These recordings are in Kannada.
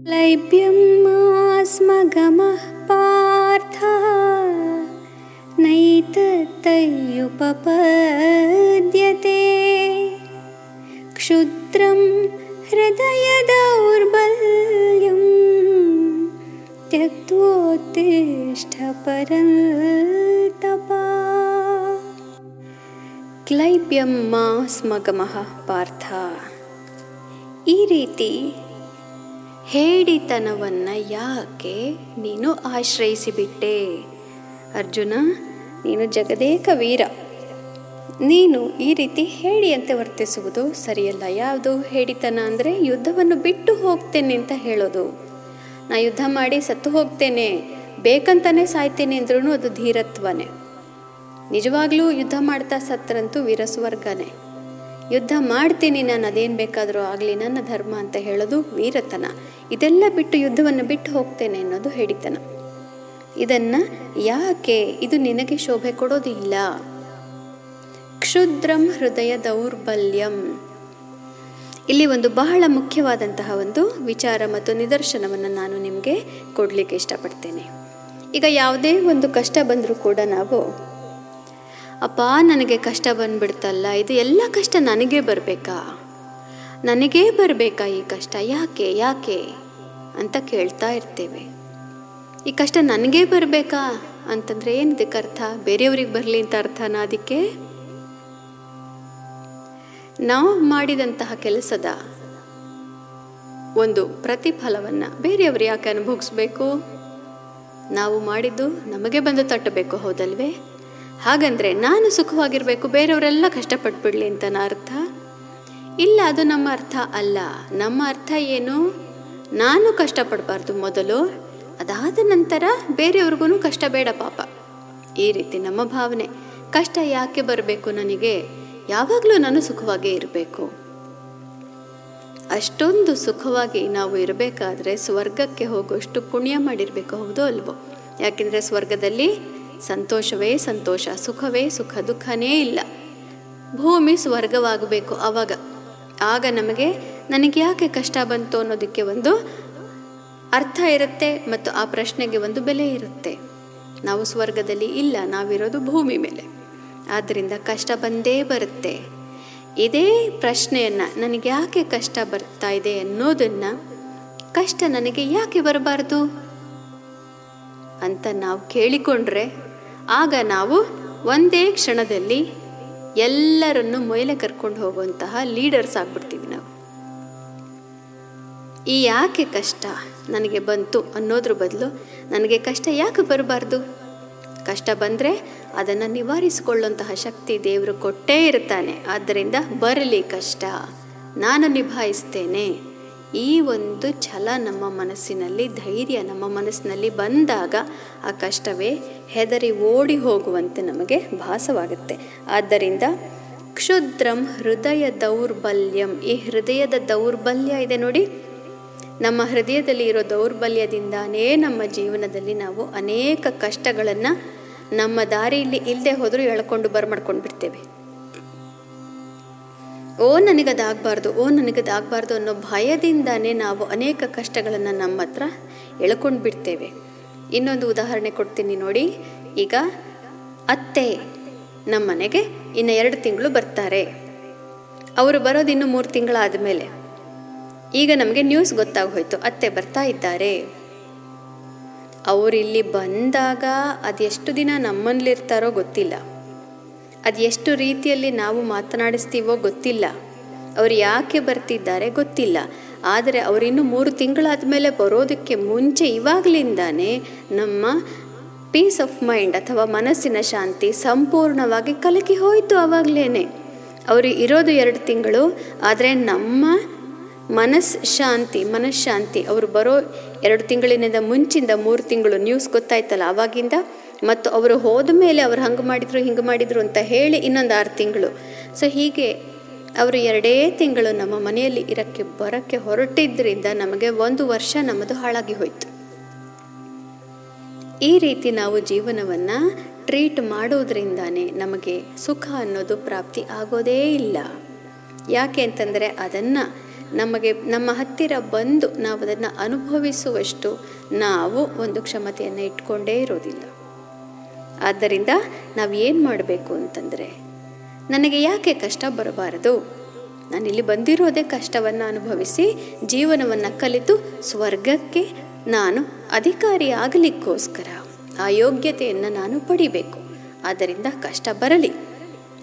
क्लैब्यं मास्मगमः पार्थ नैतत्तय्युपपद्यते क्षुद्रं हृदयदौर्बल्यं त्यक्तोत्तिष्ठ परन्तपा ಕ್ಲೈಬ್ಯಂ ಮಾ ಸ್ಮಗಮಃ ಪಾರ್ಥ ಈ ರೀತಿ ಹೇಡಿತನವನ್ನು ಯಾಕೆ ನೀನು ಆಶ್ರಯಿಸಿಬಿಟ್ಟೆ? ಅರ್ಜುನ, ನೀನು ಜಗದೇಕ ವೀರ. ನೀನು ಈ ರೀತಿ ಹೇಳಿಯಂತೆ ವರ್ತಿಸುವುದು ಸರಿಯಲ್ಲ. ಯಾವುದು ಹೇಡಿತನ ಅಂದರೆ ಯುದ್ಧವನ್ನು ಬಿಟ್ಟು ಹೋಗ್ತೇನೆ ಅಂತ ಹೇಳೋದು. ನಾ ಯುದ್ಧ ಮಾಡಿ ಸತ್ತು ಹೋಗ್ತೇನೆ. ಬೇಕಂತಾನೆ ಸಾಯ್ತೇನೆ ಅಂದ್ರೂ ಅದು ಧೀರತ್ವನೇ. ನಿಜವಾಗ್ಲೂ ಯುದ್ಧ ಮಾಡ್ತಾ ಸತ್ತರಂತೂ ವೀರಸ್ವರ್ಗನೇ. ಯುದ್ಧ ಮಾಡ್ತೀನಿ, ನಾನು ಅದೇನು ಬೇಕಾದರೂ ಆಗಲಿ, ನನ್ನ ಧರ್ಮ ಅಂತ ಹೇಳೋದು ವೀರತನ. ಇದೆಲ್ಲ ಬಿಟ್ಟು ಯುದ್ಧವನ್ನು ಬಿಟ್ಟು ಹೋಗ್ತೇನೆ ಅನ್ನೋದು ಹೇಳಿತನ ಇದನ್ನು ಯಾಕೆ? ಇದು ನಿನಗೆ ಶೋಭೆ ಕೊಡೋದಿಲ್ಲ ಕ್ಷುದ್ರಂ ಹೃದಯ ದೌರ್ಬಲ್ಯಂ. ಇಲ್ಲಿ ಒಂದು ಬಹಳ ಮುಖ್ಯವಾದಂತಹ ಒಂದು ವಿಚಾರ ಮತ್ತು ನಿದರ್ಶನವನ್ನು ನಾನು ನಿಮಗೆ ಕೊಡಲಿಕ್ಕೆ ಇಷ್ಟಪಡ್ತೇನೆ. ಈಗ ಯಾವುದೇ ಒಂದು ಕಷ್ಟ ಬಂದರೂ ಕೂಡ ನಾವು ಅಪ್ಪ, ನನಗೆ ಕಷ್ಟ ಬಂದ್ಬಿಡ್ತಲ್ಲ, ಇದು ಎಲ್ಲ ಕಷ್ಟ ನನಗೆ ಬರಬೇಕಾ? ನನಗೇ ಬರಬೇಕಾ ಈ ಕಷ್ಟ? ಯಾಕೆ ಯಾಕೆ ಅಂತ ಕೇಳ್ತಾ ಇರ್ತೇವೆ. ಈ ಕಷ್ಟ ನನಗೇ ಬರಬೇಕಾ? ಅಂತಂದರೆ ಏನಿದಕ್ಕೆ ಅರ್ಥ ಬೇರೆಯವ್ರಿಗೆ ಬರಲಿ ಅಂತ ಅರ್ಥನಾ ಅದಕ್ಕೆ? ನಾವು ಮಾಡಿದಂತಹ ಕೆಲಸದ ಒಂದು ಪ್ರತಿಫಲವನ್ನು ಬೇರೆಯವರು ಯಾಕೆ ಅನುಭವಿಸ್ಬೇಕು? ನಾವು ಮಾಡಿದ್ದು ನಮಗೆ ಬಂದು ತಟ್ಟಬೇಕು, ಹೌದಲ್ವೇ? ಹಾಗಂದ್ರೆ ನಾನು ಸುಖವಾಗಿರಬೇಕು, ಬೇರೆಯವರೆಲ್ಲ ಕಷ್ಟಪಟ್ಬಿಡ್ಲಿ ಅಂತನ ಅರ್ಥ? ಇಲ್ಲ, ಅದು ನಮ್ಮ ಅರ್ಥ ಅಲ್ಲ. ನಮ್ಮ ಅರ್ಥ ಏನು? ನಾನು ಕಷ್ಟಪಡಬಾರ್ದು ಮೊದಲು, ಅದಾದ ನಂತರ ಬೇರೆಯವ್ರಿಗೂ ಕಷ್ಟ ಬೇಡ ಪಾಪ. ಈ ರೀತಿ ನಮ್ಮ ಭಾವನೆ. ಕಷ್ಟ ಯಾಕೆ ಬರಬೇಕು ನನಗೆ? ಯಾವಾಗಲೂ ನಾನು ಸುಖವಾಗೇ ಇರಬೇಕು. ಅಷ್ಟೊಂದು ಸುಖವಾಗಿ ನಾವು ಇರಬೇಕಾದ್ರೆ ಸ್ವರ್ಗಕ್ಕೆ ಹೋಗುವಷ್ಟು ಪುಣ್ಯ ಮಾಡಿರಬೇಕು, ಹೌದೋ ಅಲ್ವೋ? ಯಾಕೆಂದರೆ ಸ್ವರ್ಗದಲ್ಲಿ ಸಂತೋಷವೇ ಸಂತೋಷ, ಸುಖವೇ ಸುಖ, ದುಃಖನೇ ಇಲ್ಲ. ಭೂಮಿ ಸ್ವರ್ಗವಾಗಬೇಕು ಆವಾಗ ಆಗ ನಮಗೆ ನನಗೆ ಯಾಕೆ ಕಷ್ಟ ಬಂತು ಅನ್ನೋದಕ್ಕೆ ಒಂದು ಅರ್ಥ ಇರುತ್ತೆ ಮತ್ತು ಆ ಪ್ರಶ್ನೆಗೆ ಒಂದು ಬೆಲೆ ಇರುತ್ತೆ. ನಾವು ಸ್ವರ್ಗದಲ್ಲಿ ಇಲ್ಲ, ನಾವಿರೋದು ಭೂಮಿ ಮೇಲೆ. ಆದ್ದರಿಂದ ಕಷ್ಟ ಬಂದೇ ಬರುತ್ತೆ. ಇದೇ ಪ್ರಶ್ನೆಯನ್ನು ನನಗೆ ಯಾಕೆ ಕಷ್ಟ ಬರ್ತಾ ಇದೆ ಅನ್ನೋದನ್ನು ಕಷ್ಟ ನನಗೆ ಯಾಕೆ ಬರಬಾರ್ದು ಅಂತ ನಾವು ಕೇಳಿಕೊಂಡ್ರೆ ಆಗ ನಾವು ಒಂದೇ ಕ್ಷಣದಲ್ಲಿ ಎಲ್ಲರನ್ನು ಮೊಯ್ಲೆ ಕರ್ಕೊಂಡು ಹೋಗುವಂತಹ ಲೀಡರ್ಸ್ ಆಗ್ಬಿಡ್ತೀವಿ ನಾವು. ಈ ಯಾಕೆ ಕಷ್ಟ ನನಗೆ ಬಂತು ಅನ್ನೋದ್ರ ಬದಲು ನನಗೆ ಕಷ್ಟ ಯಾಕೆ ಬರಬಾರ್ದು? ಕಷ್ಟ ಬಂದರೆ ಅದನ್ನು ನಿವಾರಿಸಿಕೊಳ್ಳುವಂತಹ ಶಕ್ತಿ ದೇವರು ಕೊಟ್ಟೇ ಇರ್ತಾನೆ. ಆದ್ದರಿಂದ ಬರಲಿ ಕಷ್ಟ, ನಾನು ನಿಭಾಯಿಸ್ತೇನೆ. ಈ ಒಂದು ಛಲ ನಮ್ಮ ಮನಸ್ಸಿನಲ್ಲಿ, ಧೈರ್ಯ ನಮ್ಮ ಮನಸ್ಸಿನಲ್ಲಿ ಬಂದಾಗ ಆ ಕಷ್ಟವೇ ಹೆದರಿ ಓಡಿ ಹೋಗುವಂತೆ ನಮಗೆ ಭಾಸವಾಗುತ್ತೆ. ಆದ್ದರಿಂದ ಕ್ಷುದ್ರಂ ಹೃದಯ ದೌರ್ಬಲ್ಯಂ. ಈ ಹೃದಯದ ದೌರ್ಬಲ್ಯ ಇದೆ ನೋಡಿ. ನಮ್ಮ ಹೃದಯದಲ್ಲಿ ಇರೋ ದೌರ್ಬಲ್ಯದಿಂದಾನೇ ನಮ್ಮ ಜೀವನದಲ್ಲಿ ನಾವು ಅನೇಕ ಕಷ್ಟಗಳನ್ನು ನಮ್ಮ ದಾರಿಯಲ್ಲಿ ಇಲ್ಲದೆ ಹೋದರೂ ಎಳ್ಕೊಂಡು ಬರ್ಮಾಡ್ಕೊಂಡು ಬಿಡ್ತೇವೆ ಓ, ನನಗದಾಗಬಾರ್ದು ಓ, ನನಗದಾಗಬಾರ್ದು ಅನ್ನೋ ಭಯದಿಂದನೇ ನಾವು ಅನೇಕ ಕಷ್ಟಗಳನ್ನು ನಮ್ಮ ಹತ್ರ ಎಳ್ಕೊಂಡು ಬಿಡ್ತೇವೆ ಇನ್ನೊಂದು ಉದಾಹರಣೆ ಕೊಡ್ತೀನಿ ನೋಡಿ. ಈಗ ಅತ್ತೆ ನಮ್ಮ ಮನೆಗೆ ಇನ್ನು ಎರಡು ತಿಂಗಳು ಬರ್ತಾರೆ. ಅವರು ಬರೋದು ಇನ್ನು ಮೂರು ತಿಂಗಳಾದ ಮೇಲೆ ಈಗ ನಮಗೆ ನ್ಯೂಸ್ ಗೊತ್ತಾಗೋಯ್ತು, ಅತ್ತೆ ಬರ್ತಾ ಇದ್ದಾರೆ. ಅವರಿಲ್ಲಿ ಬಂದಾಗ ಅದೆಷ್ಟು ದಿನ ನಮ್ಮಲ್ಲಿರ್ತಾರೋ ಗೊತ್ತಿಲ್ಲ. ಅದು ಎಷ್ಟು ರೀತಿಯಲ್ಲಿ ನಾವು ಮಾತನಾಡಿಸ್ತೀವೋ ಗೊತ್ತಿಲ್ಲ. ಅವರು ಯಾಕೆ ಬರ್ತಿದ್ದಾರೆ ಗೊತ್ತಿಲ್ಲ. ಆದರೆ ಅವರಿನ್ನೂ ಮೂರು ತಿಂಗಳಾದ ಮೇಲೆ ಬರೋದಕ್ಕೆ ಮುಂಚೆ ಇವಾಗಲಿಂದಾನೇ ನಮ್ಮ ಪೀಸ್ ಆಫ್ ಮೈಂಡ್ ಅಥವಾ ಮನಸ್ಸಿನ ಶಾಂತಿ ಸಂಪೂರ್ಣವಾಗಿ ಕಲಕಿ ಹೋಯಿತು ಆವಾಗಲೇ ಅವರು ಇರೋದು ಎರಡು ತಿಂಗಳು, ಆದರೆ ನಮ್ಮ ಮನಸ್ ಶಾಂತಿ, ಮನಃಶಾಂತಿ. ಅವರು ಬರೋ ಎರಡು ತಿಂಗಳಿನಿಂದ ಮುಂಚಿಂದ ಮೂರು ತಿಂಗಳು ನ್ಯೂಸ್ ಗೊತ್ತಾಯ್ತಲ್ಲ ಆವಾಗಿಂದ ಮತ್ತು ಅವರು ಹೋದ ಮೇಲೆ ಅವ್ರು ಹಂಗೆ ಮಾಡಿದರು, ಹಿಂಗೆ ಮಾಡಿದರು ಅಂತ ಹೇಳಿ ಇನ್ನೊಂದು ಆರು ತಿಂಗಳು. ಸೊ ಹೀಗೆ ಅವರು ಎರಡೇ ತಿಂಗಳು ನಮ್ಮ ಮನೆಯಲ್ಲಿ ಇರಕ್ಕೆ, ಬರಕ್ಕೆ ಹೊರಟಿದ್ದರಿಂದ ನಮಗೆ ಒಂದು ವರ್ಷ ನಮ್ಮದು ಹಾಳಾಗಿ ಹೋಯಿತು. ಈ ರೀತಿ ನಾವು ಜೀವನವನ್ನು ಟ್ರೀಟ್ ಮಾಡೋದ್ರಿಂದಾನೇ ನಮಗೆ ಸುಖ ಅನ್ನೋದು ಪ್ರಾಪ್ತಿ ಆಗೋದೇ ಇಲ್ಲ. ಯಾಕೆ ಅಂತಂದರೆ ಅದನ್ನು ನಮಗೆ, ನಮ್ಮ ಹತ್ತಿರ ಬಂದು ನಾವು ಅದನ್ನು ಅನುಭವಿಸುವಷ್ಟು ನಾವು ಒಂದು ಕ್ಷಮತೆಯನ್ನು ಇಟ್ಕೊಂಡೇ ಇರೋದಿಲ್ಲ. ಆದ್ದರಿಂದ ನಾವು ಏನು ಮಾಡಬೇಕು ಅಂತಂದರೆ, ನನಗೆ ಯಾಕೆ ಕಷ್ಟ ಬರಬಾರದು? ನಾನಿಲ್ಲಿ ಬಂದಿರೋದೇ ಕಷ್ಟವನ್ನು ಅನುಭವಿಸಿ ಜೀವನವನ್ನು ಕಲಿತು ಸ್ವರ್ಗಕ್ಕೆ ನಾನು ಅಧಿಕಾರಿ ಆಗಲಿಕ್ಕೋಸ್ಕರ ಆ ಯೋಗ್ಯತೆಯನ್ನು ನಾನು ಪಡಿಬೇಕು. ಆದ್ದರಿಂದ ಕಷ್ಟ ಬರಲಿ.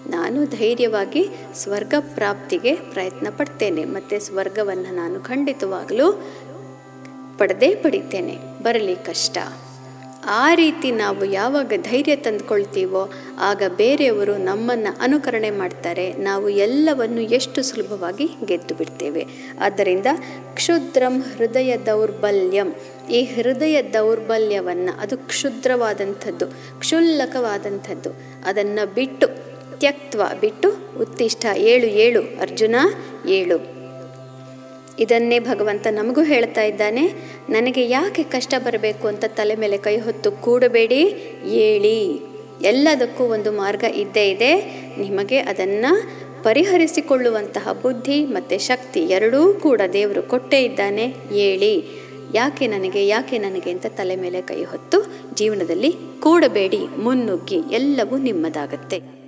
ನಾನು ಧೈರ್ಯವಾಗಿ ಸ್ವರ್ಗ ಪ್ರಾಪ್ತಿಗೆ ಪ್ರಯತ್ನ ಪಡ್ತೇನೆ. ಮತ್ತು ಸ್ವರ್ಗವನ್ನು ನಾನು ಖಂಡಿತವಾಗಲೂ ಪಡೆದೇ ಪಡಿತೇನೆ. ಬರಲಿ ಕಷ್ಟ. ಆ ರೀತಿ ನಾವು ಯಾವಾಗ ಧೈರ್ಯ ತಂದುಕೊಳ್ತೀವೋ ಆಗ ಬೇರೆಯವರು ನಮ್ಮನ್ನು ಅನುಕರಣೆ ಮಾಡ್ತಾರೆ. ನಾವು ಎಲ್ಲವನ್ನು ಎಷ್ಟು ಸುಲಭವಾಗಿ ಗೆದ್ದು ಬಿಡ್ತೇವೆ. ಆದ್ದರಿಂದ ಕ್ಷುದ್ರಂ ಹೃದಯ ದೌರ್ಬಲ್ಯಂ. ಈ ಹೃದಯ ದೌರ್ಬಲ್ಯವನ್ನು ಅದು ಕ್ಷುದ್ರವಾದಂಥದ್ದು, ಕ್ಷುಲ್ಲಕವಾದಂಥದ್ದು. ಅದನ್ನು ಬಿಟ್ಟು, ತ್ಯಕ್ತ್ವ ಬಿಟ್ಟು ಉತ್ತಿಷ್ಠ ಏಳು ಏಳು, ಅರ್ಜುನ ಏಳು. ಇದನ್ನೇ ಭಗವಂತ ನಮಗೂ ಹೇಳ್ತಾ ಇದ್ದಾನೆ. ನನಗೆ ಯಾಕೆ ಕಷ್ಟ ಬರಬೇಕು ಅಂತ ತಲೆ ಮೇಲೆ ಕೈ ಹೊತ್ತು ಕೂಡಬೇಡಿ ಏಳಿ ಎಲ್ಲದಕ್ಕೂ ಒಂದು ಮಾರ್ಗ ಇದ್ದೇ ಇದೆ. ನಿಮಗೆ ಅದನ್ನು ಪರಿಹರಿಸಿಕೊಳ್ಳುವಂತಹ ಬುದ್ಧಿ ಮತ್ತು ಶಕ್ತಿ ಎರಡೂ ಕೂಡ ದೇವರು ಕೊಟ್ಟೇ ಇದ್ದಾನೆ ಏಳಿ ಯಾಕೆ ನನಗೆ ಯಾಕೆ ನನಗೆ ಅಂತ ತಲೆ ಮೇಲೆ ಕೈ ಹೊತ್ತು ಜೀವನದಲ್ಲಿ ಕೂಡಬೇಡಿ, ಮುನ್ನುಗ್ಗಿ, ಎಲ್ಲವೂ ನಿಮ್ಮದಾಗತ್ತೆ.